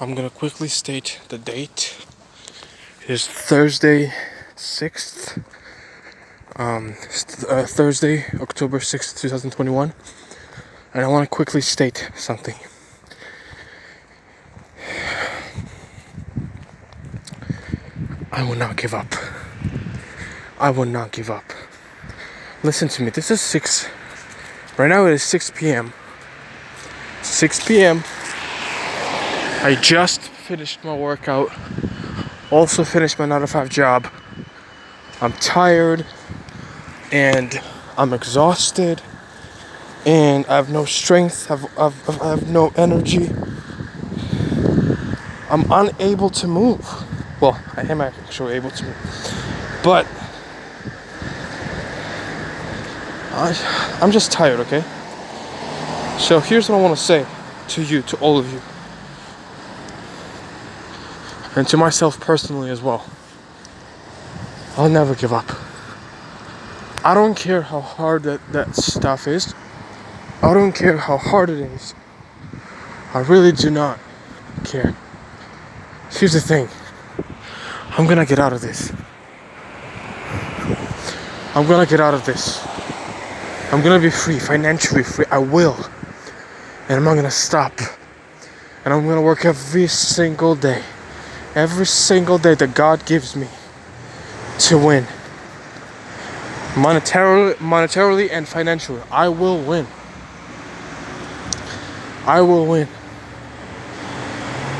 I'm gonna quickly state the date. It is Thursday, 6th. Um, uh, Thursday, October 6th, 2021. And I want to quickly state something. I will not give up. I will not give up. Listen to me. This is 6. Right now it is 6 p.m. 6 p.m. I just finished my workout. Also finished my 9 to 5 job. I'm tired and I'm exhausted and I have no strength. I've, I've, I have no energy. I'm unable to move. Well, I am actually able to move. But I, I'm just tired, okay? So here's what I want to say to you, to all of you and to myself personally as well. I'll never give up. I don't care how hard that, that stuff is. I don't care how hard it is. I really do not care. Here's the thing I'm gonna get out of this. I'm gonna get out of this. I'm gonna be free, financially free. I will. And I'm not gonna stop. And I'm gonna work every single day every single day that God gives me to win. Monetarily, monetarily and financially, I will win. I will win.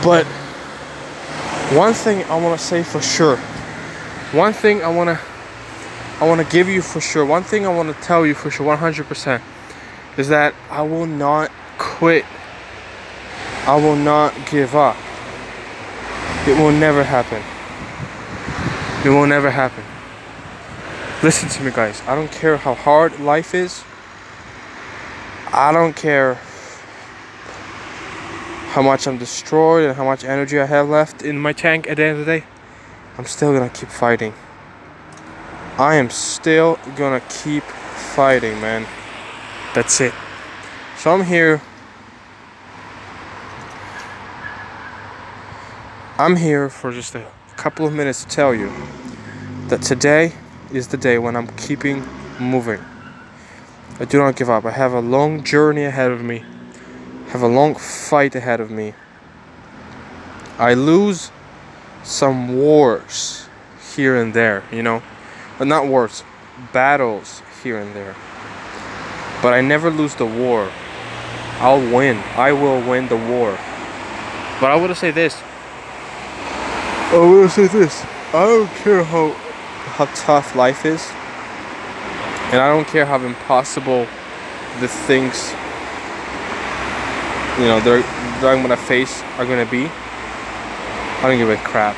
But one thing I want to say for sure, one thing I want to I want to give you for sure, one thing I want to tell you for sure 100% is that I will not quit. I will not give up. It will never happen. It will never happen. Listen to me, guys. I don't care how hard life is. I don't care how much I'm destroyed and how much energy I have left in my tank at the end of the day. I'm still gonna keep fighting. I am still gonna keep fighting, man. That's it. So I'm here I'm here for just a couple of minutes to tell you that today is the day when I'm keeping moving. I do not give up. I have a long journey ahead of me. I have a long fight ahead of me. I lose some wars here and there, you know. But not wars, battles here and there. But I never lose the war. I'll win. I will win the war. But I want to say this I will say this. I don't care how how tough life is. And I don't care how impossible the things you know they're, that I'm gonna face are gonna be. I don't give a crap.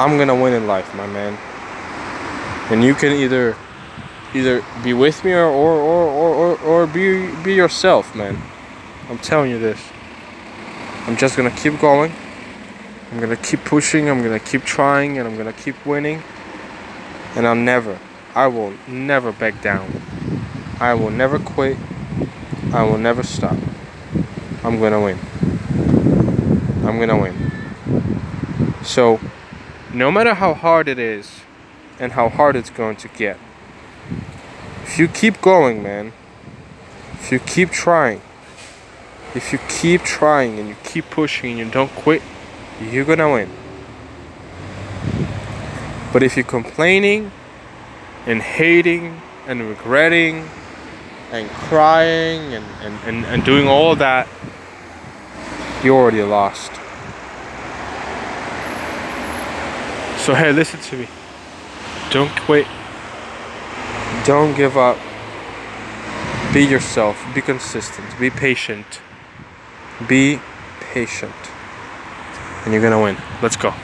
I'm gonna win in life, my man. And you can either either be with me or or, or, or, or be be yourself, man. I'm telling you this. I'm just gonna keep going. I'm gonna keep pushing, I'm gonna keep trying, and I'm gonna keep winning. And I'll never, I will never back down. I will never quit. I will never stop. I'm gonna win. I'm gonna win. So, no matter how hard it is and how hard it's going to get, if you keep going, man, if you keep trying, if you keep trying and you keep pushing and you don't quit, you're gonna win. But if you're complaining and hating and regretting and crying and, and, and, and doing all that, you already lost. So, hey, listen to me. Don't quit. Don't give up. Be yourself. Be consistent. Be patient. Be patient and you're gonna win. Let's go.